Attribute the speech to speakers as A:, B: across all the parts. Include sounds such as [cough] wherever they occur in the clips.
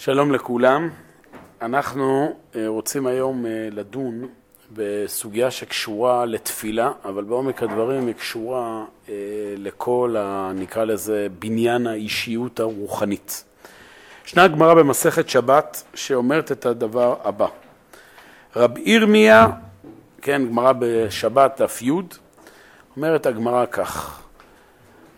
A: שלום לכולם. אנחנו אה, רוצים היום אה, לדון בסוגיה שקשורה לתפילה, אבל בעומק הדברים היא קשורה אה, לכל, ה, נקרא לזה, בניין האישיות הרוחנית. ישנה גמרא במסכת שבת שאומרת את הדבר הבא: רב ירמיה, כן, גמרא בשבת דף י', אומרת הגמרא כך: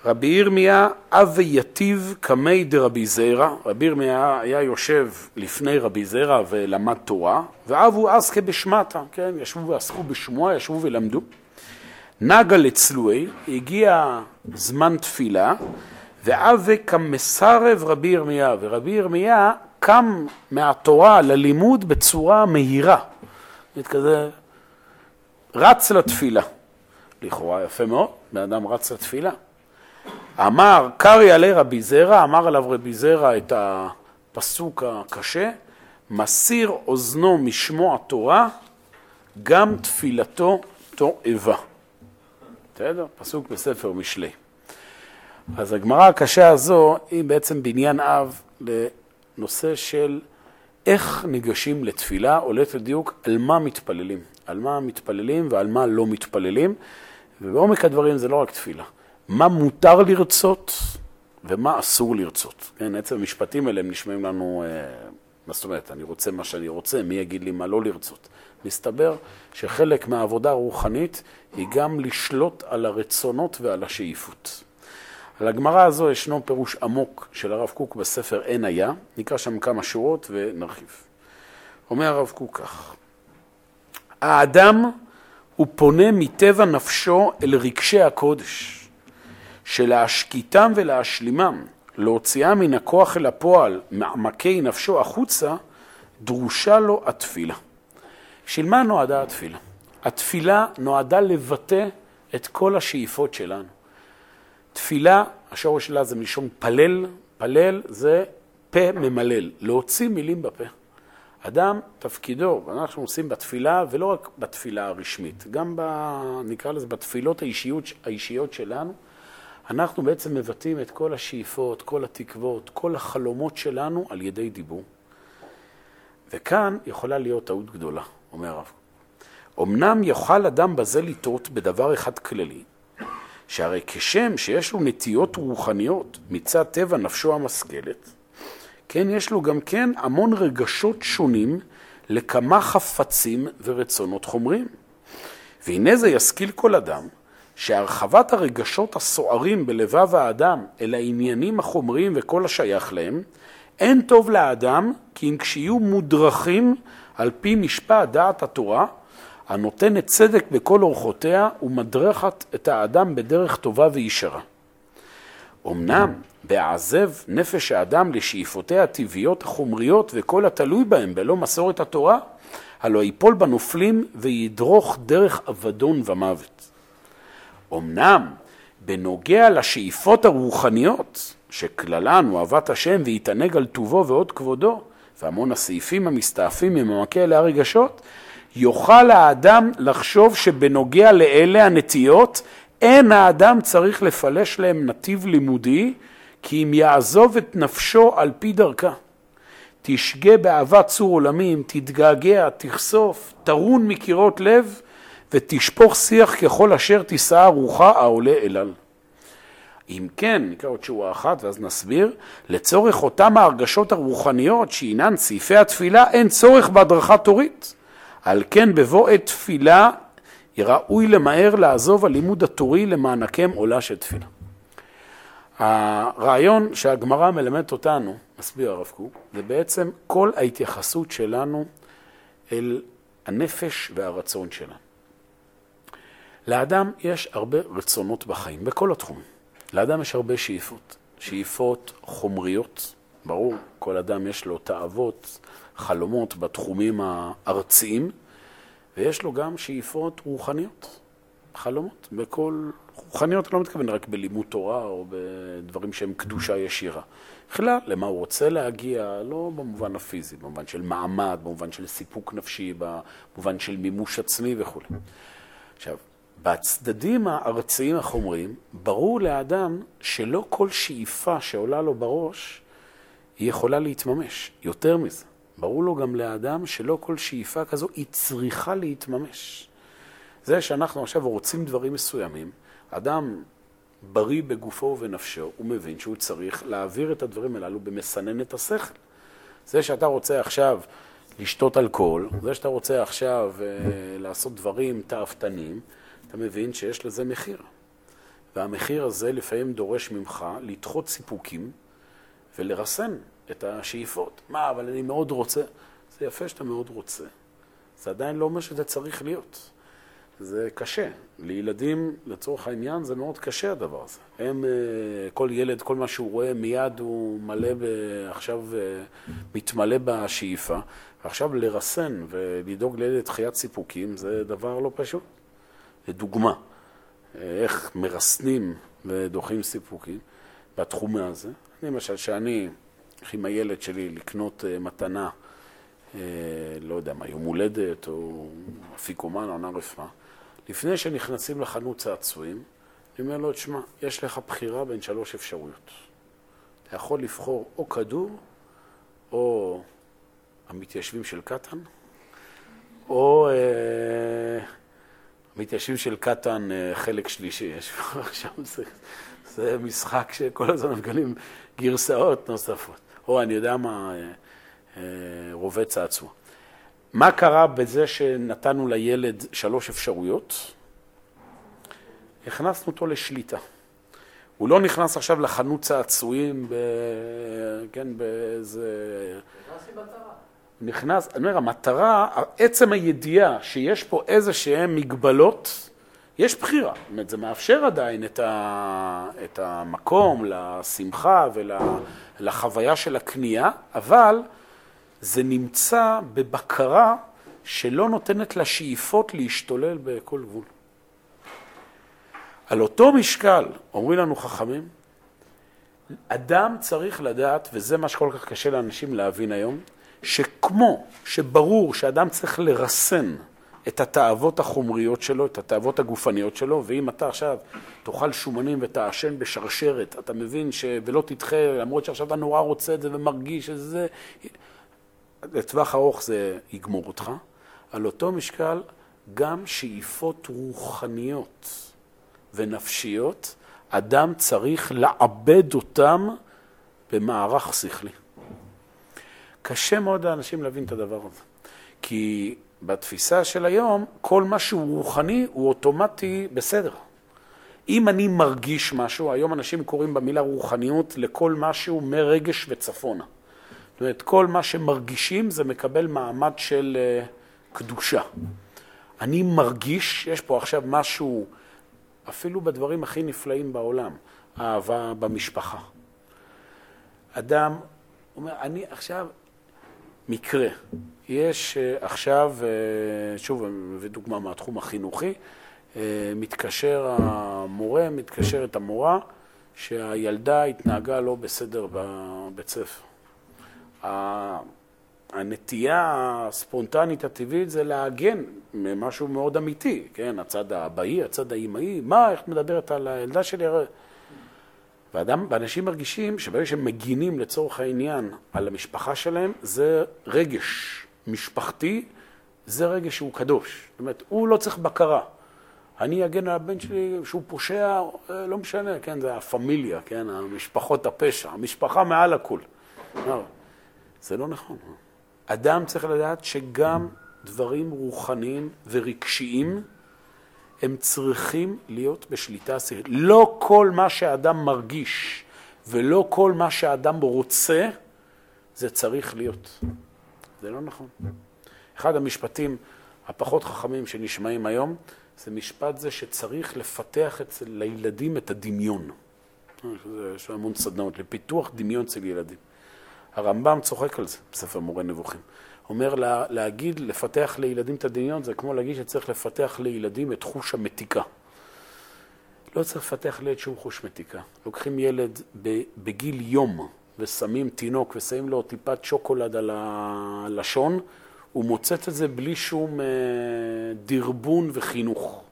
A: רבי ירמיה אבי יתיב קמי דרבי זרע, רבי ירמיה היה יושב לפני רבי זרע ולמד תורה, ואבו עסקה בשמטה, כן, ישבו ועסקו בשמוע, ישבו ולמדו. נגה לצלועי, הגיע זמן תפילה, ואבי כמסרב רבי ירמיה, ורבי ירמיה קם מהתורה ללימוד בצורה מהירה. כזה רץ לתפילה. לכאורה יפה מאוד, בן אדם רץ לתפילה. אמר, עלי רבי זרע, אמר עליו רבי זרע את הפסוק הקשה, מסיר אוזנו משמוע תורה, גם תפילתו תועבה. בסדר? פסוק בספר משלי. אז הגמרא הקשה הזו היא בעצם בניין אב לנושא של איך ניגשים לתפילה, או ליתר דיוק, על מה מתפללים. על מה מתפללים ועל מה לא מתפללים, ובעומק הדברים זה לא רק תפילה. מה מותר לרצות ומה אסור לרצות. כן, עצם המשפטים האלה הם נשמעים לנו, אה, מה זאת אומרת, אני רוצה מה שאני רוצה, מי יגיד לי מה לא לרצות. מסתבר שחלק מהעבודה הרוחנית היא גם לשלוט על הרצונות ועל השאיפות. על הגמרא הזו ישנו פירוש עמוק של הרב קוק בספר אין היה, נקרא שם כמה שורות ונרחיב. אומר הרב קוק כך: האדם הוא פונה מטבע נפשו אל רגשי הקודש. שלהשקיטם ולהשלימם, להוציאם מן הכוח אל הפועל, מעמקי נפשו החוצה, דרושה לו התפילה. בשביל מה נועדה התפילה? התפילה נועדה לבטא את כל השאיפות שלנו. תפילה, השורש שלה זה מלשון פלל, פלל זה פה ממלל, להוציא מילים בפה. אדם, תפקידו, אנחנו עושים בתפילה, ולא רק בתפילה הרשמית, גם ב, נקרא לזה בתפילות האישיות, האישיות שלנו, אנחנו בעצם מבטאים את כל השאיפות, כל התקוות, כל החלומות שלנו על ידי דיבור. וכאן יכולה להיות טעות גדולה, אומר הרב. אמנם יוכל אדם בזה לטעות בדבר אחד כללי, שהרי כשם שיש לו נטיות רוחניות מצד טבע נפשו המשכלת, כן יש לו גם כן המון רגשות שונים לכמה חפצים ורצונות חומרים. והנה זה ישכיל כל אדם שהרחבת הרגשות הסוערים בלבב האדם אל העניינים החומריים וכל השייך להם, אין טוב לאדם כי אם כשיהיו מודרכים על פי משפט דעת התורה, הנותנת צדק בכל אורחותיה ומדרכת את האדם בדרך טובה וישרה. אמנם בהעזב נפש האדם לשאיפותיה הטבעיות החומריות וכל התלוי בהם בלא מסורת התורה, הלא ייפול בנופלים וידרוך דרך אבדון ומוות. אמנם בנוגע לשאיפות הרוחניות, שכללן הוא אהבת השם ויתענג על טובו ועוד כבודו, והמון הסעיפים המסתעפים ממעמקי אלה הרגשות, יוכל האדם לחשוב שבנוגע לאלה הנטיות, אין האדם צריך לפלש להם נתיב לימודי, כי אם יעזוב את נפשו על פי דרכה. תשגה באהבת צור עולמים, תתגעגע, תכסוף, תרון מקירות לב, ותשפוך שיח ככל אשר תישא רוחה העולה אלל. אם כן, נקרא עוד שורה אחת ואז נסביר, לצורך אותם ההרגשות הרוחניות שהינן סעיפי התפילה, אין צורך בהדרכה תורית. על כן בבוא עת תפילה ראוי למהר לעזוב הלימוד התורי למענקם עולה של תפילה. הרעיון שהגמרא מלמדת אותנו, מסביר הרב קוק, זה בעצם כל ההתייחסות שלנו אל הנפש והרצון שלנו. לאדם יש הרבה רצונות בחיים, בכל התחומים. לאדם יש הרבה שאיפות. שאיפות חומריות, ברור, כל אדם יש לו תאוות, חלומות בתחומים הארציים, ויש לו גם שאיפות רוחניות, חלומות. בכל... רוחניות אני לא מתכוון רק בלימוד תורה או בדברים שהם קדושה ישירה. בכלל, למה הוא רוצה להגיע, לא במובן הפיזי, במובן של מעמד, במובן של סיפוק נפשי, במובן של מימוש עצמי וכו'. עכשיו, בצדדים הארציים החומריים, ברור לאדם שלא כל שאיפה שעולה לו בראש היא יכולה להתממש. יותר מזה, ברור לו גם לאדם שלא כל שאיפה כזו היא צריכה להתממש. זה שאנחנו עכשיו רוצים דברים מסוימים, אדם בריא בגופו ובנפשו, הוא מבין שהוא צריך להעביר את הדברים הללו במסננת השכל. זה שאתה רוצה עכשיו לשתות אלכוהול, זה שאתה רוצה עכשיו אה, לעשות דברים תאוותניים, אתה מבין שיש לזה מחיר. והמחיר הזה לפעמים דורש ממך לדחות סיפוקים ולרסן את השאיפות. מה, אבל אני מאוד רוצה. זה יפה שאתה מאוד רוצה. זה עדיין לא אומר שזה צריך להיות. זה קשה. לילדים, לצורך העניין, זה מאוד קשה הדבר הזה. הם, אה, כל ילד, כל מה שהוא רואה, מיד הוא מלא, ב, עכשיו אה, מתמלא בשאיפה. ועכשיו לרסן ולדאוג לילד דחיית סיפוקים זה דבר לא פשוט. לדוגמה, איך מרסנים ודוחים סיפוקים בתחום הזה. אני למשל, שאני הולך עם הילד שלי לקנות אה, מתנה, לא יודע מה, יום הולדת או אפיקומן או נערף מה, לפני שנכנסים לחנות צעצועים, אני אומר לו, תשמע, יש לך בחירה בין שלוש אפשרויות. אתה יכול לבחור או כדור, או המתיישבים של קטן, או אה, המתיישבים של קטן אה, חלק שלישי. יש עכשיו, [laughs] זה, זה משחק שכל הזמן מגלים גרסאות נוספות. או אני יודע מה, אה, אה, רובה צעצוע. מה קרה בזה שנתנו לילד שלוש אפשרויות? הכנסנו אותו לשליטה. הוא לא נכנס עכשיו לחנות צעצועים, ב... כן, באיזה... נכנס, אני אומר, המטרה, עצם הידיעה שיש פה איזה שהן מגבלות, יש בחירה. זאת אומרת, זה מאפשר עדיין את, ה, את המקום לשמחה ולחוויה של הקנייה, אבל זה נמצא בבקרה שלא נותנת לשאיפות להשתולל בכל גבול. על אותו משקל, אומרים לנו חכמים, אדם צריך לדעת, וזה מה שכל כך קשה לאנשים להבין היום, שכמו שברור שאדם צריך לרסן את התאוות החומריות שלו, את התאוות הגופניות שלו, ואם אתה עכשיו תאכל שומנים ותעשן בשרשרת, אתה מבין ש... ולא תדחה, למרות שעכשיו אתה נורא רוצה את זה ומרגיש שזה... לטווח ארוך זה יגמור אותך. על אותו משקל, גם שאיפות רוחניות ונפשיות, אדם צריך לעבד אותם במערך שכלי. קשה מאוד לאנשים להבין את הדבר הזה. כי בתפיסה של היום, כל מה שהוא רוחני הוא אוטומטי בסדר. אם אני מרגיש משהו, היום אנשים קוראים במילה רוחניות לכל משהו מרגש וצפונה. זאת אומרת, כל מה שמרגישים זה מקבל מעמד של uh, קדושה. אני מרגיש, יש פה עכשיו משהו, אפילו בדברים הכי נפלאים בעולם, אהבה במשפחה. אדם אומר, אני עכשיו, מקרה, יש uh, עכשיו, uh, שוב, אני מביא דוגמה מהתחום החינוכי, uh, מתקשר המורה, מתקשרת המורה, שהילדה התנהגה לא בסדר בבית ספר. הנטייה הספונטנית הטבעית זה להגן ממשהו מאוד אמיתי, כן? הצד האבאי, הצד האימהי, מה, איך מדברת על הילדה שלי? ואדם, ואנשים מרגישים שברגע שהם מגינים לצורך העניין על המשפחה שלהם, זה רגש משפחתי, זה רגש שהוא קדוש. זאת אומרת, הוא לא צריך בקרה. אני אגן על הבן שלי שהוא פושע, לא משנה, כן, זה הפמיליה, כן, המשפחות הפשע, המשפחה מעל הכול. לא. זה לא נכון. אדם צריך לדעת שגם דברים רוחניים ורגשיים הם צריכים להיות בשליטה שכלית. לא כל מה שאדם מרגיש ולא כל מה שאדם רוצה, זה צריך להיות. זה לא נכון. אחד המשפטים הפחות חכמים שנשמעים היום, זה משפט זה שצריך לפתח אצל הילדים את הדמיון. יש המון סדנאות לפיתוח דמיון אצל ילדים. הרמב"ם צוחק על זה בספר מורה נבוכים. אומר לה, להגיד, לפתח לילדים את הדמיון, זה כמו להגיד שצריך לפתח לילדים את חוש המתיקה. לא צריך לפתח לילד שום חוש מתיקה. לוקחים ילד בגיל יום ושמים תינוק ושמים לו טיפת שוקולד על הלשון, הוא מוצץ את זה בלי שום אה, דרבון וחינוך.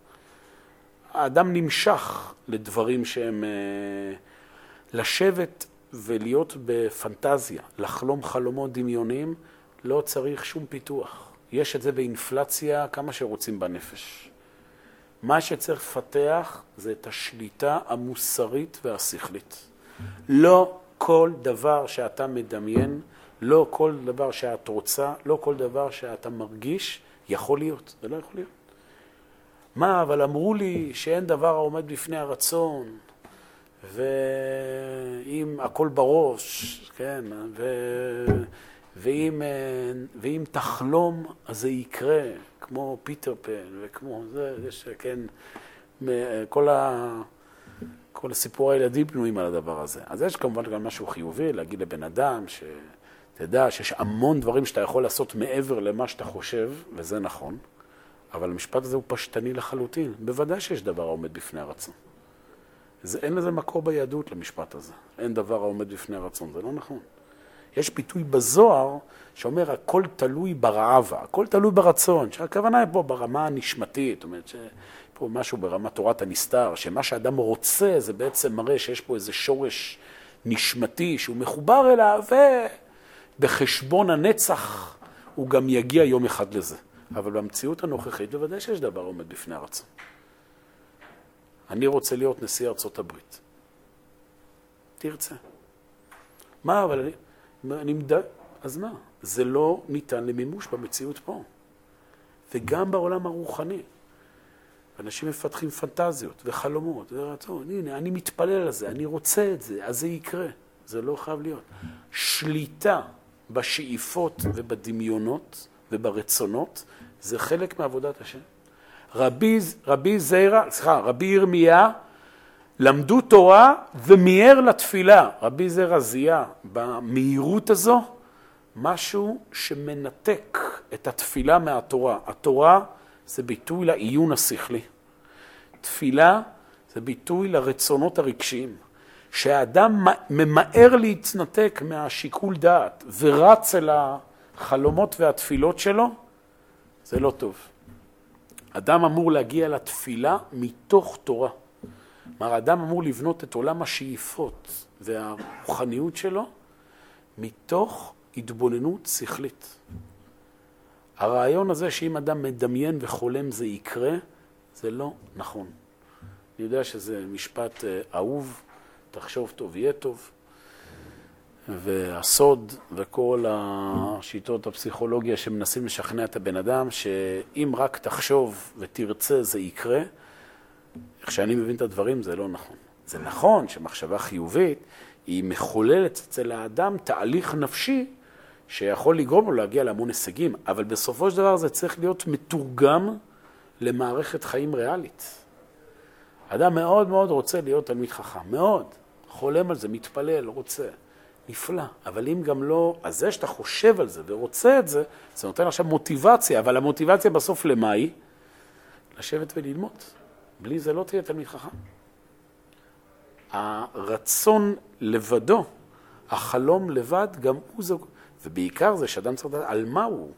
A: האדם נמשך לדברים שהם... אה, לשבת ולהיות בפנטזיה, לחלום חלומות דמיוניים, לא צריך שום פיתוח. יש את זה באינפלציה כמה שרוצים בנפש. מה שצריך לפתח זה את השליטה המוסרית והשכלית. לא כל דבר שאתה מדמיין, לא כל דבר שאת רוצה, לא כל דבר שאתה מרגיש, יכול להיות. זה לא יכול להיות. מה, אבל אמרו לי שאין דבר העומד בפני הרצון, ואם הכל בראש, כן, ו... ואם, ואם תחלום, אז זה יקרה, כמו פיטר פן, וכמו זה, יש, כן, כל, ה... כל הסיפור הילדים בנויים על הדבר הזה. אז יש כמובן גם משהו חיובי, להגיד לבן אדם, שתדע שיש המון דברים שאתה יכול לעשות מעבר למה שאתה חושב, וזה נכון, אבל המשפט הזה הוא פשטני לחלוטין. בוודאי שיש דבר העומד בפני הרצון. זה, אין לזה מקור ביהדות למשפט הזה. אין דבר העומד בפני הרצון, זה לא נכון. יש ביטוי בזוהר שאומר הכל תלוי ברעבה, הכל תלוי ברצון, שהכוונה היא פה ברמה הנשמתית, זאת אומרת שפה משהו ברמת תורת הנסתר, שמה שאדם רוצה זה בעצם מראה שיש פה איזה שורש נשמתי שהוא מחובר אליו, ובחשבון הנצח הוא גם יגיע יום אחד לזה. אבל במציאות הנוכחית בוודאי שיש דבר עומד בפני הרצון. אני רוצה להיות נשיא ארצות הברית. תרצה. מה, אבל אני, אני מד... אז מה? זה לא ניתן למימוש במציאות פה. וגם בעולם הרוחני. אנשים מפתחים פנטזיות וחלומות ורצון. הנה, אני מתפלל על זה, אני רוצה את זה, אז זה יקרה. זה לא חייב להיות. שליטה בשאיפות ובדמיונות וברצונות זה חלק מעבודת השם. רבי, רבי זיירה, סליחה, רבי ירמיה, למדו תורה ומיהר לתפילה. רבי זיירה זיהה במהירות הזו משהו שמנתק את התפילה מהתורה. התורה זה ביטוי לעיון השכלי. תפילה זה ביטוי לרצונות הרגשיים. שהאדם ממהר להתנתק מהשיקול דעת ורץ אל החלומות והתפילות שלו, זה לא טוב. אדם אמור להגיע לתפילה מתוך תורה. כלומר, אדם אמור לבנות את עולם השאיפות והרוחניות שלו מתוך התבוננות שכלית. הרעיון הזה שאם אדם מדמיין וחולם זה יקרה, זה לא נכון. אני יודע שזה משפט אה, אהוב, תחשוב טוב, יהיה טוב. והסוד וכל השיטות הפסיכולוגיה שמנסים לשכנע את הבן אדם, שאם רק תחשוב ותרצה זה יקרה, איך שאני מבין את הדברים זה לא נכון. זה נכון שמחשבה חיובית היא מחוללת אצל האדם תהליך נפשי שיכול לגרום לו להגיע להמון הישגים, אבל בסופו של דבר זה צריך להיות מתורגם למערכת חיים ריאלית. אדם מאוד מאוד רוצה להיות תלמיד חכם, מאוד. חולם על זה, מתפלל, רוצה. נפלא. אבל אם גם לא, אז זה שאתה חושב על זה ורוצה את זה, זה נותן עכשיו מוטיבציה, אבל המוטיבציה בסוף למה היא? לשבת וללמוד. בלי זה לא תהיה תלמיד חכם. הרצון לבדו, החלום לבד, גם הוא זה, ובעיקר זה שאדם צריך לדעת על מה הוא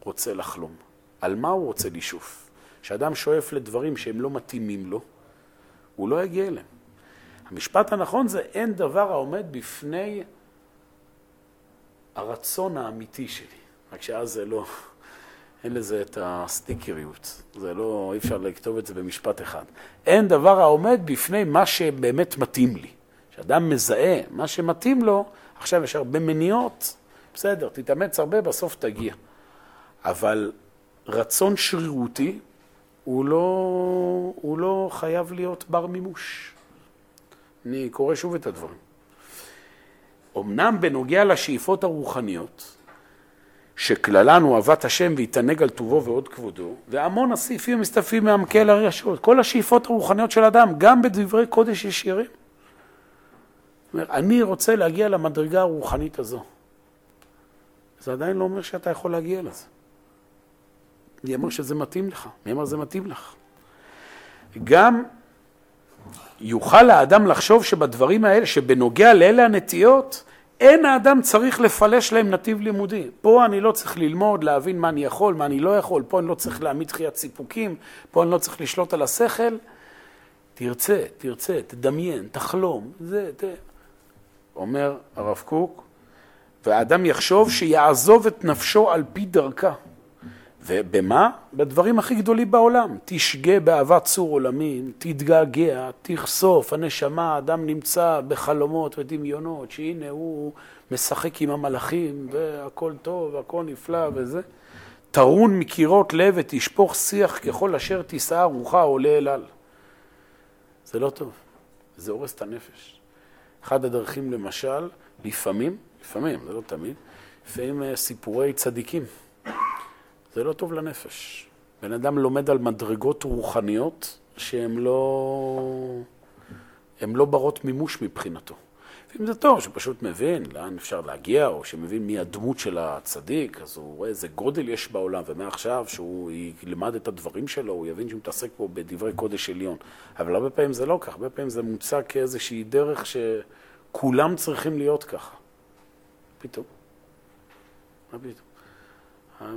A: רוצה לחלום, על מה הוא רוצה לשאוף. כשאדם שואף לדברים שהם לא מתאימים לו, הוא לא יגיע אליהם. המשפט הנכון זה אין דבר העומד בפני הרצון האמיתי שלי. רק שאז זה לא, אין לזה את הסטיקריות. זה לא, אי אפשר לכתוב את זה במשפט אחד. אין דבר העומד בפני מה שבאמת מתאים לי. כשאדם מזהה מה שמתאים לו, עכשיו יש הרבה מניעות, בסדר, תתאמץ הרבה, בסוף תגיע. אבל רצון שרירותי הוא לא, הוא לא חייב להיות בר מימוש. אני קורא שוב את הדברים. אמנם בנוגע לשאיפות הרוחניות, שכללן הוא אהבת השם ויתענג על טובו ועוד כבודו, והמון הסעיפים המסתפים מעמקי הרשעות, כל השאיפות הרוחניות של אדם, גם בדברי קודש ישירים. אומר, אני רוצה להגיע למדרגה הרוחנית הזו. זה עדיין לא אומר שאתה יכול להגיע לזה. אני אומר שזה מתאים לך. מי אמר שזה מתאים לך? גם יוכל האדם לחשוב שבדברים האלה, שבנוגע לאלה הנטיות, אין האדם צריך לפלש להם נתיב לימודי. פה אני לא צריך ללמוד, להבין מה אני יכול, מה אני לא יכול, פה אני לא צריך להעמיד דחיית סיפוקים, פה אני לא צריך לשלוט על השכל. תרצה, תרצה, תדמיין, תחלום, זה, ת... אומר הרב קוק, והאדם יחשוב שיעזוב את נפשו על פי דרכה. ובמה? בדברים הכי גדולים בעולם. תשגה באהבת צור עולמים, תתגעגע, תחשוף, הנשמה, האדם נמצא בחלומות ודמיונות, שהנה הוא משחק עם המלאכים, והכל טוב, והכל נפלא וזה. טרון מקירות לב ותשפוך שיח ככל אשר תישא רוחה עולה אל על. זה לא טוב, זה הורס את הנפש. אחד הדרכים למשל, לפעמים, לפעמים, זה לא תמיד, לפעמים אה, סיפורי צדיקים. זה לא טוב לנפש. בן אדם לומד על מדרגות רוחניות שהן לא, לא ברות מימוש מבחינתו. ואם זה טוב, שהוא פשוט מבין לאן אפשר להגיע, או שמבין מי הדמות של הצדיק, אז הוא רואה איזה גודל יש בעולם, ומעכשיו שהוא ילמד את הדברים שלו, הוא יבין שהוא מתעסק פה בדברי קודש עליון. אבל הרבה פעמים זה לא כך, הרבה פעמים זה מוצג כאיזושהי דרך שכולם צריכים להיות ככה. פתאום. מה פתאום?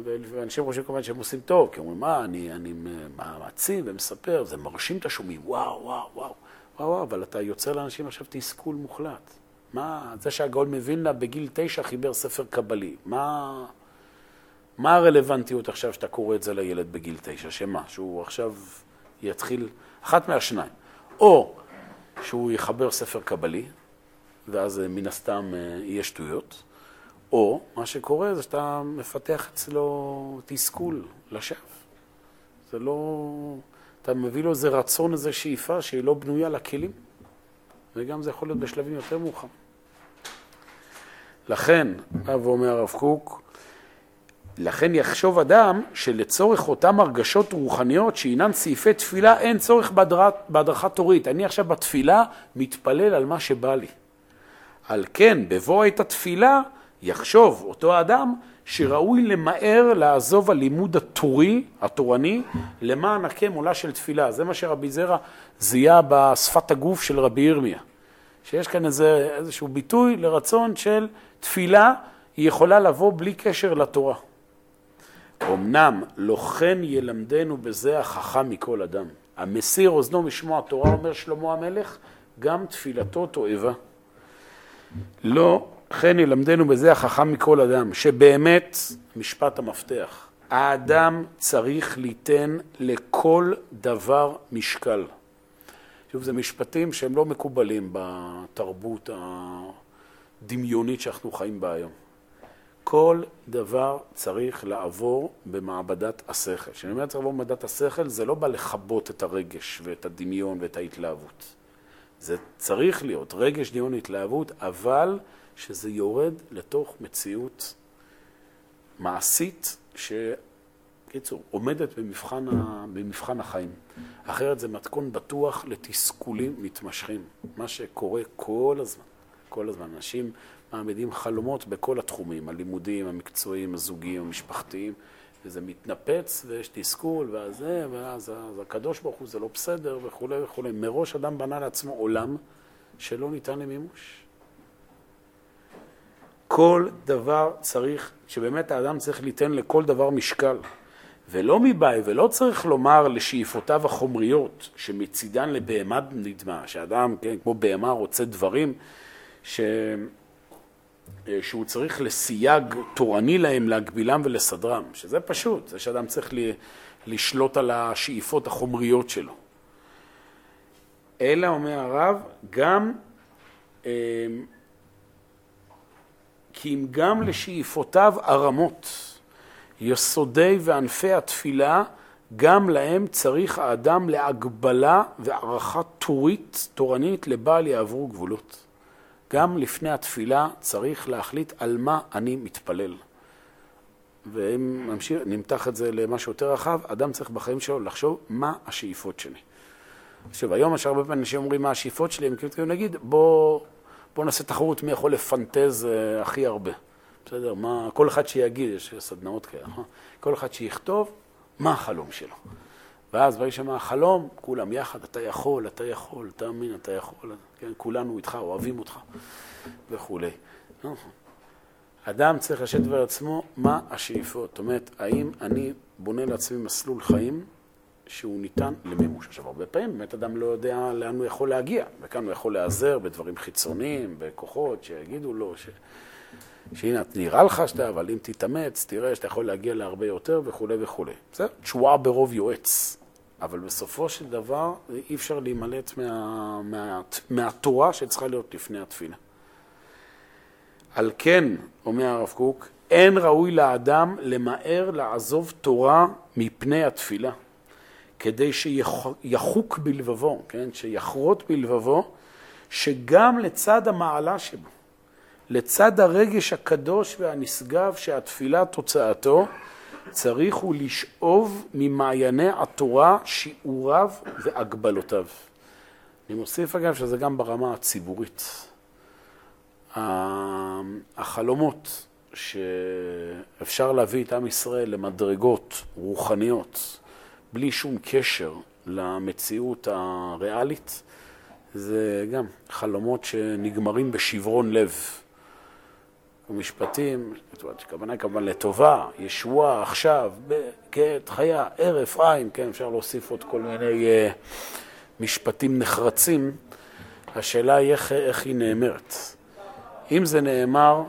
A: ואנשים חושבים כמובן שהם עושים טוב, כי אומרים, מה, אני, אני מעצים ומספר, זה מרשים את השומעים, וואו, וואו, וואו, וואו, אבל אתה יוצר לאנשים עכשיו תסכול מוחלט. מה, זה שהגאון מווילנה בגיל תשע חיבר ספר קבלי, מה, מה הרלוונטיות עכשיו שאתה קורא את זה לילד בגיל תשע? שמה, שהוא עכשיו יתחיל, אחת מהשניים, או שהוא יחבר ספר קבלי, ואז מן הסתם אה, יהיה שטויות, או מה שקורה זה שאתה מפתח אצלו תסכול לשווא. זה לא... אתה מביא לו איזה רצון, איזה שאיפה שהיא לא בנויה לכלים, וגם זה יכול להיות בשלבים יותר מאוחר. לכן, בא ואומר הרב קוק, לכן יחשוב אדם שלצורך אותן הרגשות רוחניות שהינן סעיפי תפילה אין צורך בהדרכת תורית. אני עכשיו בתפילה מתפלל על מה שבא לי. על כן, בבוא עת התפילה, יחשוב אותו האדם שראוי למהר לעזוב הלימוד התורי, התורני, למען הקם עולה של תפילה. זה מה שרבי זרע זיהה בשפת הגוף של רבי ירמיה. שיש כאן איזה, איזשהו ביטוי לרצון של תפילה, היא יכולה לבוא בלי קשר לתורה. אמנם לא כן ילמדנו בזה החכם מכל אדם. המסיר אוזנו משמוע התורה, אומר שלמה המלך, גם תפילתו תועבה. לא כן ילמדנו בזה החכם מכל אדם, שבאמת, משפט המפתח, האדם צריך ליתן לכל דבר משקל. שוב, זה משפטים שהם לא מקובלים בתרבות הדמיונית שאנחנו חיים בה היום. כל דבר צריך לעבור במעבדת השכל. כשאני אומר צריך לעבור במעבדת השכל, זה לא בא לכבות את הרגש ואת הדמיון ואת ההתלהבות. זה צריך להיות רגש, דמיון, התלהבות, אבל שזה יורד לתוך מציאות מעשית שקיצור, עומדת במבחן, ה, במבחן החיים. אחרת זה מתכון בטוח לתסכולים מתמשכים, מה שקורה כל הזמן, כל הזמן. אנשים מעמידים חלומות בכל התחומים, הלימודים, המקצועיים, הזוגיים, המשפחתיים, וזה מתנפץ ויש תסכול, ואז זה, ואז הקדוש ברוך הוא זה לא בסדר וכולי וכולי. מראש אדם בנה לעצמו עולם שלא ניתן למימוש. כל דבר צריך, שבאמת האדם צריך ליתן לכל דבר משקל. ולא מבעי, ולא צריך לומר לשאיפותיו החומריות, שמצידן לבהמה נדמה, שאדם, כן, כמו בהמה רוצה דברים ש... שהוא צריך לסייג תורני להם, להגבילם ולסדרם, שזה פשוט, זה שאדם צריך לשלוט על השאיפות החומריות שלו. אלא, אומר הרב, גם אה, כי אם גם לשאיפותיו הרמות, יסודי וענפי התפילה, גם להם צריך האדם להגבלה והערכה טורית, תורנית, לבל יעברו גבולות. גם לפני התפילה צריך להחליט על מה אני מתפלל. ואם נמשיך, נמתח את זה למשהו יותר רחב, אדם צריך בחיים שלו לחשוב מה השאיפות שלי. עכשיו, היום יש הרבה פעמים אנשים אומרים מה השאיפות שלי, הם כאילו נגיד, בוא בואו נעשה תחרות מי יכול לפנטז uh, הכי הרבה. בסדר? מה, כל אחד שיגיד, יש סדנאות כאלה, אה? כל אחד שיכתוב מה החלום שלו. ואז ברגע שמה החלום, כולם יחד, אתה יכול, אתה יכול, תאמין, אתה יכול, כן, כולנו איתך, אוהבים אותך, וכולי. נכון. אדם צריך לשבת בעצמו מה השאיפות. זאת אומרת, האם אני בונה לעצמי מסלול חיים שהוא ניתן למימוש. עכשיו, הרבה פעמים באמת אדם לא יודע לאן הוא יכול להגיע, וכאן הוא יכול להיעזר בדברים חיצוניים, בכוחות שיגידו לו ש... שהנה, נראה לך שאתה, אבל אם תתאמץ, תראה שאתה יכול להגיע להרבה יותר וכולי וכולי. בסדר? תשועה ברוב יועץ. אבל בסופו של דבר אי אפשר להימלט מה, מה, מהתורה שצריכה להיות לפני התפילה. על כן, אומר הרב קוק, אין ראוי לאדם למהר לעזוב תורה מפני התפילה, כדי שיחוק בלבבו, כן? שיחרוט בלבבו, שגם לצד המעלה שבו, לצד הרגש הקדוש והנשגב שהתפילה תוצאתו, צריך הוא לשאוב ממעייני התורה שיעוריו והגבלותיו. אני מוסיף אגב שזה גם ברמה הציבורית. החלומות שאפשר להביא את עם ישראל למדרגות רוחניות בלי שום קשר למציאות הריאלית, זה גם חלומות שנגמרים בשברון לב. ומשפטים, הכוונה היא כמובן לטובה, ישועה, עכשיו, בקט, חיה, הרף, עין, כן, אפשר להוסיף עוד כל מיני uh, משפטים נחרצים. השאלה היא איך, איך היא נאמרת. אם זה נאמר,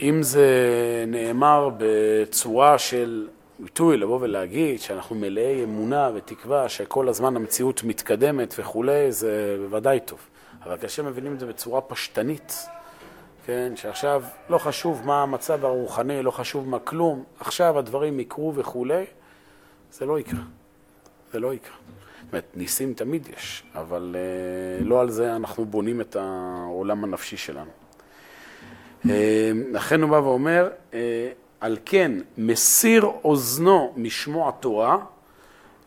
A: אם זה נאמר בצורה של ביטוי, לבוא ולהגיד שאנחנו מלאי אמונה ותקווה שכל הזמן המציאות מתקדמת וכולי, זה בוודאי טוב. אבל כאשר מבינים את זה בצורה פשטנית, כן, שעכשיו לא חשוב מה המצב הרוחני, לא חשוב מה כלום, עכשיו הדברים יקרו וכולי, זה לא יקרה. זה לא יקרה. זאת אומרת, ניסים תמיד יש, אבל uh, לא על זה אנחנו בונים את העולם הנפשי שלנו. לכן הוא בא ואומר, uh, על כן מסיר אוזנו משמוע תורה,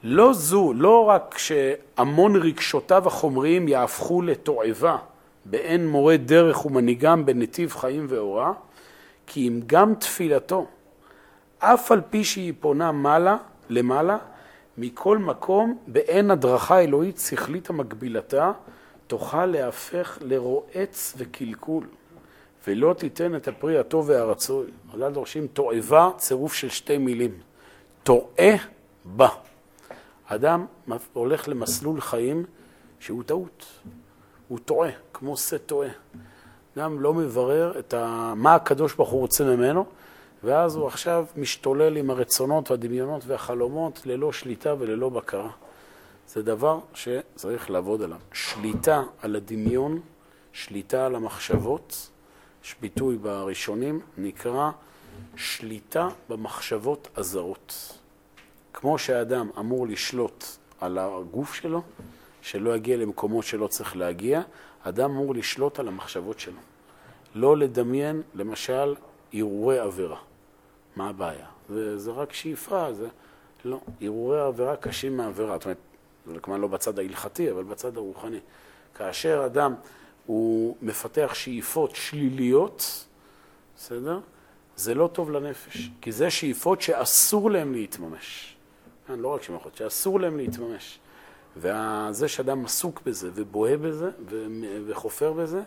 A: לא זו, לא רק שהמון רגשותיו החומריים יהפכו לתועבה באין מורה דרך ומנהיגם בנתיב חיים ואורה, כי אם גם תפילתו, אף על פי שהיא פונה מעלה, למעלה, מכל מקום, באין הדרכה אלוהית שכלית המקבילתה, תוכל להפך לרועץ וקלקול, ולא תיתן את הפרי הטוב והרצוי. חז"ל דורשים תועבה, צירוף של שתי מילים. טועה בה. אדם הולך למסלול חיים שהוא טעות. הוא טועה, כמו שא טועה. אדם לא מברר את ה... מה הקדוש ברוך הוא רוצה ממנו, ואז הוא עכשיו משתולל עם הרצונות והדמיונות והחלומות ללא שליטה וללא בקרה. זה דבר שצריך לעבוד עליו. שליטה על הדמיון, שליטה על המחשבות, יש ביטוי בראשונים, נקרא שליטה במחשבות הזרות. כמו שהאדם אמור לשלוט על הגוף שלו, שלא יגיע למקומות שלא צריך להגיע, אדם אמור לשלוט על המחשבות שלו. לא לדמיין, למשל, הרהורי עבירה. מה הבעיה? זה, זה רק שאיפה, זה... לא, הרהורי עבירה קשים מעבירה. זאת אומרת, זה כמובן לא בצד ההלכתי, אבל בצד הרוחני. כאשר אדם הוא מפתח שאיפות שליליות, בסדר? זה לא טוב לנפש, כי זה שאיפות שאסור להם להתממש. כן, לא רק שמחות, שאסור להם להתממש. וזה שאדם עסוק בזה ובוהה בזה וחופר בזה,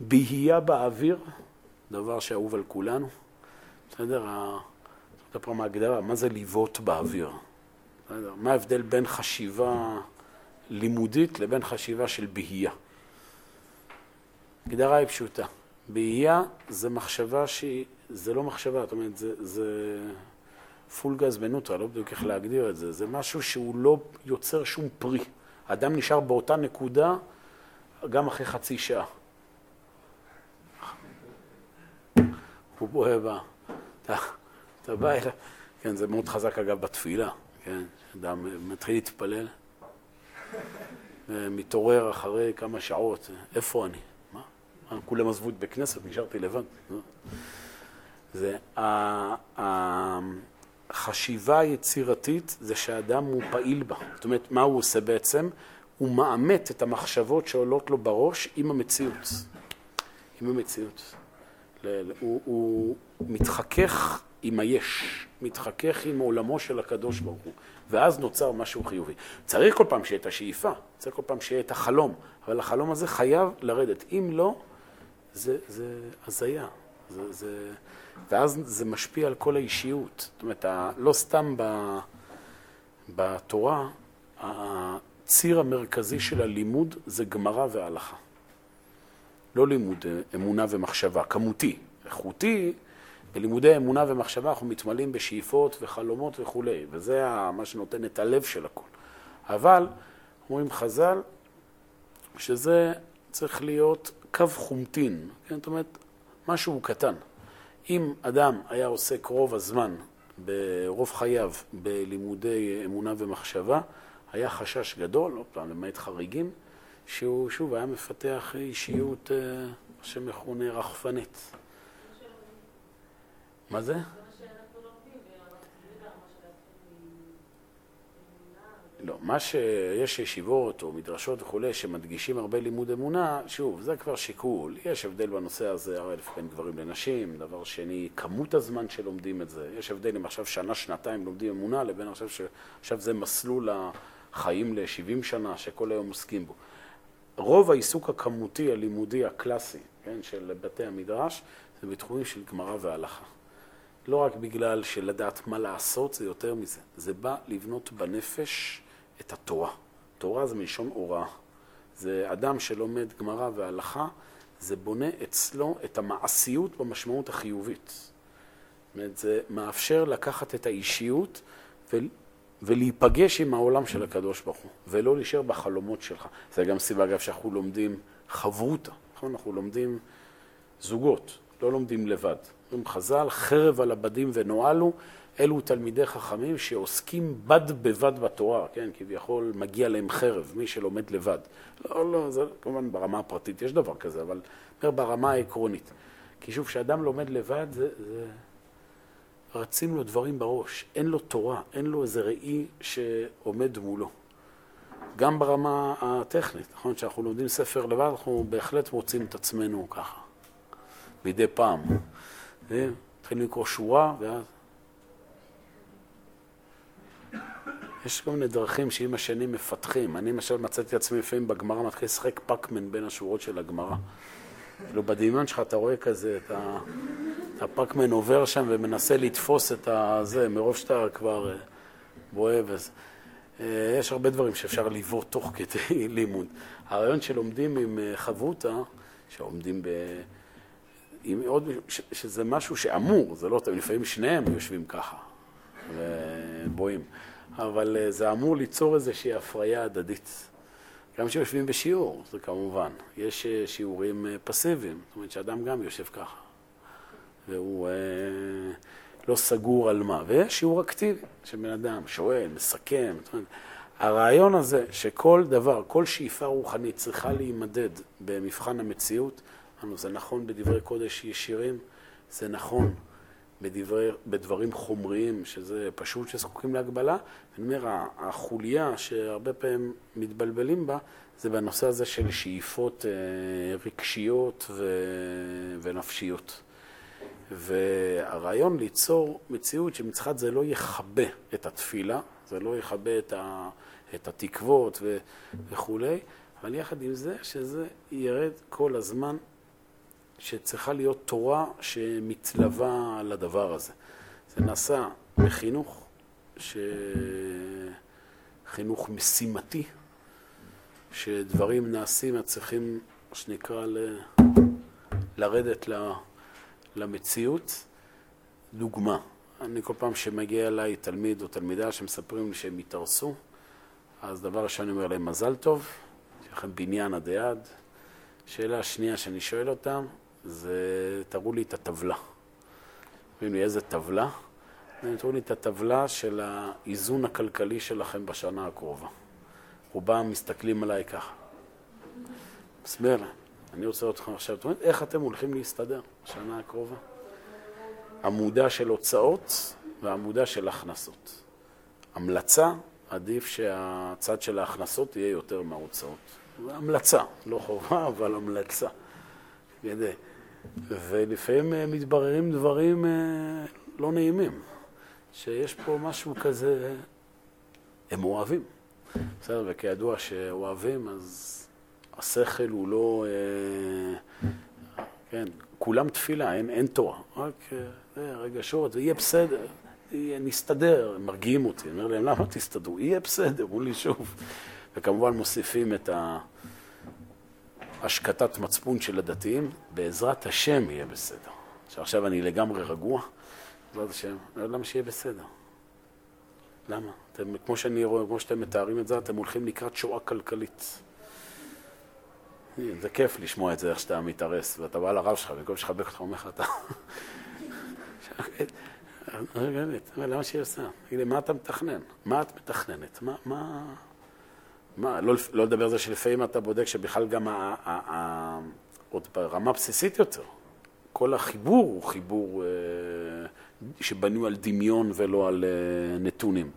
A: בהייה באוויר, דבר שאהוב על כולנו. בסדר? זאת פעם ההגדרה, מה זה לבעוט באוויר? בסדר? מה ההבדל בין חשיבה לימודית לבין חשיבה של בהייה? הגדרה היא פשוטה. בהייה זה מחשבה שהיא, זה לא מחשבה, זאת אומרת, זה, זה פול גז בנוטרה, לא בדיוק איך להגדיר את זה, זה משהו שהוא לא יוצר שום פרי. האדם נשאר באותה נקודה גם אחרי חצי שעה. הוא בוהה בה. אתה, אתה בא אליו, כן, זה מאוד חזק אגב בתפילה, כן, אדם מתחיל להתפלל, ומתעורר אחרי כמה שעות, איפה אני? מה? כולם עזבו את בית כנסת, נשארתי לבד. זה, החשיבה היצירתית זה שהאדם הוא פעיל בה. זאת אומרת, מה הוא עושה בעצם? הוא מאמת את המחשבות שעולות לו בראש עם המציאות. עם המציאות. הוא, הוא מתחכך עם היש, מתחכך עם עולמו של הקדוש ברוך הוא, ואז נוצר משהו חיובי. צריך כל פעם שיהיה את השאיפה, צריך כל פעם שיהיה את החלום, אבל החלום הזה חייב לרדת. אם לא, זה, זה הזיה, זה, זה, ואז זה משפיע על כל האישיות. זאת אומרת, לא סתם ב, בתורה, הציר המרכזי של הלימוד זה גמרא והלכה. לא לימוד אמונה ומחשבה, כמותי. איכותי, בלימודי אמונה ומחשבה אנחנו מתמלאים בשאיפות וחלומות וכולי, וזה מה שנותן את הלב של הכול. אבל, אומרים חז"ל, שזה צריך להיות קו חומטין, כן? זאת אומרת, משהו קטן. אם אדם היה עוסק רוב הזמן, ברוב חייו, בלימודי אמונה ומחשבה, היה חשש גדול, עוד פעם, למעט חריגים, שהוא שוב היה מפתח אישיות אה, שמכונה רחפנית. מה זה? לא, מה שיש ישיבות או מדרשות וכולי שמדגישים הרבה לימוד אמונה, שוב, זה כבר שיקול. יש הבדל בנושא הזה, הרי בין גברים לנשים. דבר שני, כמות הזמן שלומדים את זה. יש הבדל אם עכשיו שנה, שנתיים לומדים אמונה, לבין עכשיו שעכשיו זה מסלול החיים ל-70 שנה, שכל היום עוסקים בו. רוב העיסוק הכמותי, הלימודי, הקלאסי, כן, של בתי המדרש, זה בתחומים של גמרא והלכה. לא רק בגלל שלדעת מה לעשות, זה יותר מזה. זה בא לבנות בנפש את התורה. תורה זה מלשון הוראה. זה אדם שלומד גמרא והלכה, זה בונה אצלו את המעשיות במשמעות החיובית. זאת אומרת, זה מאפשר לקחת את האישיות ו... ולהיפגש עם העולם של הקדוש ברוך הוא, ולא להישאר בחלומות שלך. זה גם סיבה, אגב, שאנחנו לומדים חברותה, נכון? אנחנו לומדים זוגות, לא לומדים לבד. אומרים חז"ל, חרב על הבדים ונועלו, אלו תלמידי חכמים שעוסקים בד בבד בתורה, כן, כביכול מגיע להם חרב, מי שלומד לבד. לא, לא, זה כמובן ברמה הפרטית יש דבר כזה, אבל אומר ברמה העקרונית. כי שוב, כשאדם לומד לבד, זה, זה... רצים לו דברים בראש, אין לו תורה, אין לו איזה ראי שעומד מולו. גם ברמה הטכנית, נכון? כשאנחנו לומדים ספר לבד, אנחנו בהחלט מוצאים את עצמנו ככה, מדי פעם. מתחילים לקרוא שורה, ואז... יש כל מיני דרכים שעם השנים מפתחים. אני למשל מצאתי עצמי לפעמים בגמרא, מתחיל לשחק פאקמן בין השורות של הגמרא. כאילו בדמיון שלך אתה רואה כזה את, ה... הפאקמן עובר שם ומנסה לתפוס את הזה, מרוב שאתה כבר אה, בוהה וזה. אה, יש הרבה דברים שאפשר לבוא תוך כדי [laughs] לימוד. הרעיון שלומדים עם אה, חבותה, שעומדים ב... עם עוד, ש, שזה משהו שאמור, זה לא, לפעמים שניהם יושבים ככה ובואים, אבל זה אמור ליצור איזושהי הפריה הדדית. גם כשיושבים בשיעור, זה כמובן. יש אה, שיעורים אה, פסיביים, זאת אומרת שאדם גם יושב ככה, והוא אה, לא סגור על מה. ויש שיעור אקטיבי, שבן אדם שואל, מסכם. זאת אומרת, הרעיון הזה שכל דבר, כל שאיפה רוחנית צריכה להימדד במבחן המציאות, זה נכון בדברי קודש ישירים, זה נכון בדברי, בדברים חומריים, שזה פשוט שזקוקים להגבלה. אני אומר, החוליה שהרבה פעמים מתבלבלים בה, זה בנושא הזה של שאיפות אה, רגשיות ו... ונפשיות. והרעיון ליצור מציאות שמצד זה לא יכבה את התפילה, זה לא יכבה את, ה... את התקוות ו... וכולי, אבל יחד עם זה, שזה ירד כל הזמן שצריכה להיות תורה שמתלווה לדבר הזה. זה נעשה בחינוך, ש... חינוך משימתי, שדברים נעשים, צריכים, מה שנקרא, ל... לרדת ל... למציאות. דוגמה, אני כל פעם שמגיע אליי תלמיד או תלמידה שמספרים לי שהם התארסו, אז דבר ראשון אני אומר להם מזל טוב, יש לכם בניין עד היעד. שאלה שנייה שאני שואל אותם, זה תראו לי את הטבלה. אומרים לי, איזה טבלה? תראו לי את הטבלה של האיזון הכלכלי שלכם בשנה הקרובה. רובם מסתכלים עליי ככה. מסביר להם, אני רוצה אתכם עכשיו, זאת אומרת, איך אתם הולכים להסתדר בשנה הקרובה? עמודה של הוצאות ועמודה של הכנסות. המלצה, עדיף שהצד של ההכנסות יהיה יותר מההוצאות. המלצה, לא חובה, אבל המלצה. כדי. ולפעמים אה, מתבררים דברים אה, לא נעימים, שיש פה משהו כזה, הם אוהבים. בסדר, וכידוע שאוהבים, אז השכל הוא לא, אה, כן, כולם תפילה, אין, אין תורה. רק רגשות, יהיה בסדר, נסתדר, הם מרגיעים אותי. אני אומר להם, למה תסתדרו? יהיה בסדר, אמרו לי שוב. וכמובן מוסיפים את השקטת מצפון של הדתיים, בעזרת השם יהיה בסדר. שעכשיו אני לגמרי רגוע, בעזרת השם, למה שיהיה בסדר? למה? אתם, כמו שאני רואה, כמו שאתם מתארים את זה, אתם הולכים לקראת שואה כלכלית. זה כיף לשמוע את זה, איך שאתה מתארס, ואתה בא לרב שלך, במקום שחבק אותך, אומר לך, אתה... [laughs] למה שהיא עושה? תגיד מה אתה מתכנן? מה את מתכננת? מה, מה... מה, לא, לא לדבר על זה שלפעמים אתה בודק שבכלל גם ה, ה, ה, עוד ברמה בסיסית יותר, כל החיבור הוא חיבור אה, שבנוי על דמיון ולא על אה, נתונים.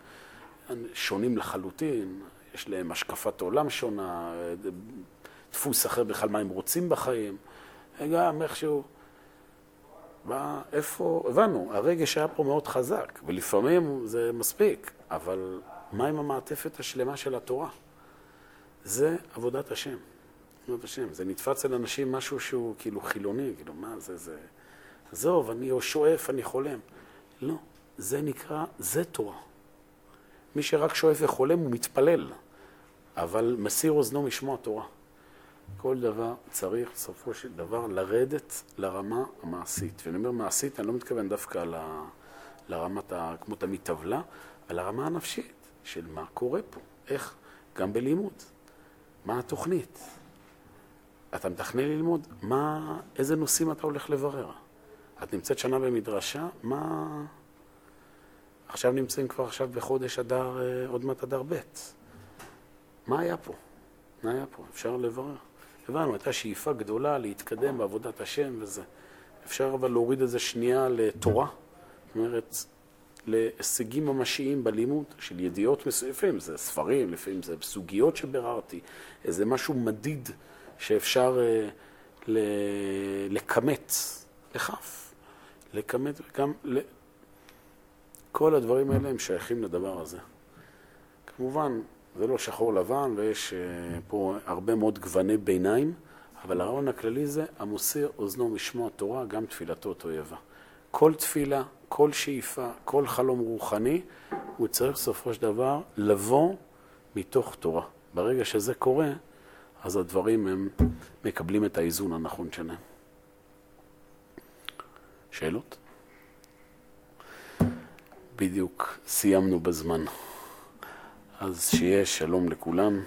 A: שונים לחלוטין, יש להם השקפת עולם שונה, דפוס אחר בכלל מה הם רוצים בחיים, וגם איכשהו, מה, איפה, הבנו, הרגש היה פה מאוד חזק, ולפעמים זה מספיק, אבל מה עם המעטפת השלמה של התורה? זה עבודת השם. עבודת השם. זה נתפס אצל אנשים משהו שהוא כאילו חילוני, כאילו, מה זה, זה... עזוב, אני שואף, אני חולם. לא, זה נקרא, זה תורה. מי שרק שואף וחולם הוא מתפלל, אבל מסיר אוזנו משמוע תורה. כל דבר צריך בסופו של דבר לרדת לרמה המעשית. ואני אומר מעשית, אני לא מתכוון דווקא ל, לרמת, ה, כמו תמיד טבלה, אבל לרמה הנפשית של מה קורה פה, איך, גם בלימוד. מה התוכנית? אתה מתכנן ללמוד? מה, איזה נושאים אתה הולך לברר? את נמצאת שנה במדרשה, מה... עכשיו נמצאים כבר עכשיו בחודש אדר, אה, עוד מעט אדר ב'. מה היה פה? מה היה פה? אפשר לברר. הבנו, הייתה שאיפה גדולה להתקדם בעבודת השם וזה. אפשר אבל להוריד את זה שנייה לתורה. זאת אומרת, להישגים ממשיים בלימוד של ידיעות מסוימים, זה ספרים, לפעמים זה סוגיות שביררתי, איזה משהו מדיד שאפשר אה, לכמת, לכף, לכמת וגם... כל הדברים האלה הם שייכים לדבר הזה. כמובן, זה לא שחור לבן ויש אה, פה הרבה מאוד גווני ביניים, אבל הרעיון הכללי זה המוסיר אוזנו משמוע תורה, גם תפילתו תועבה. כל תפילה, כל שאיפה, כל חלום רוחני, הוא צריך בסופו של דבר לבוא מתוך תורה. ברגע שזה קורה, אז הדברים הם מקבלים את האיזון הנכון שלהם. שאלות? בדיוק סיימנו בזמן. אז שיהיה שלום לכולם.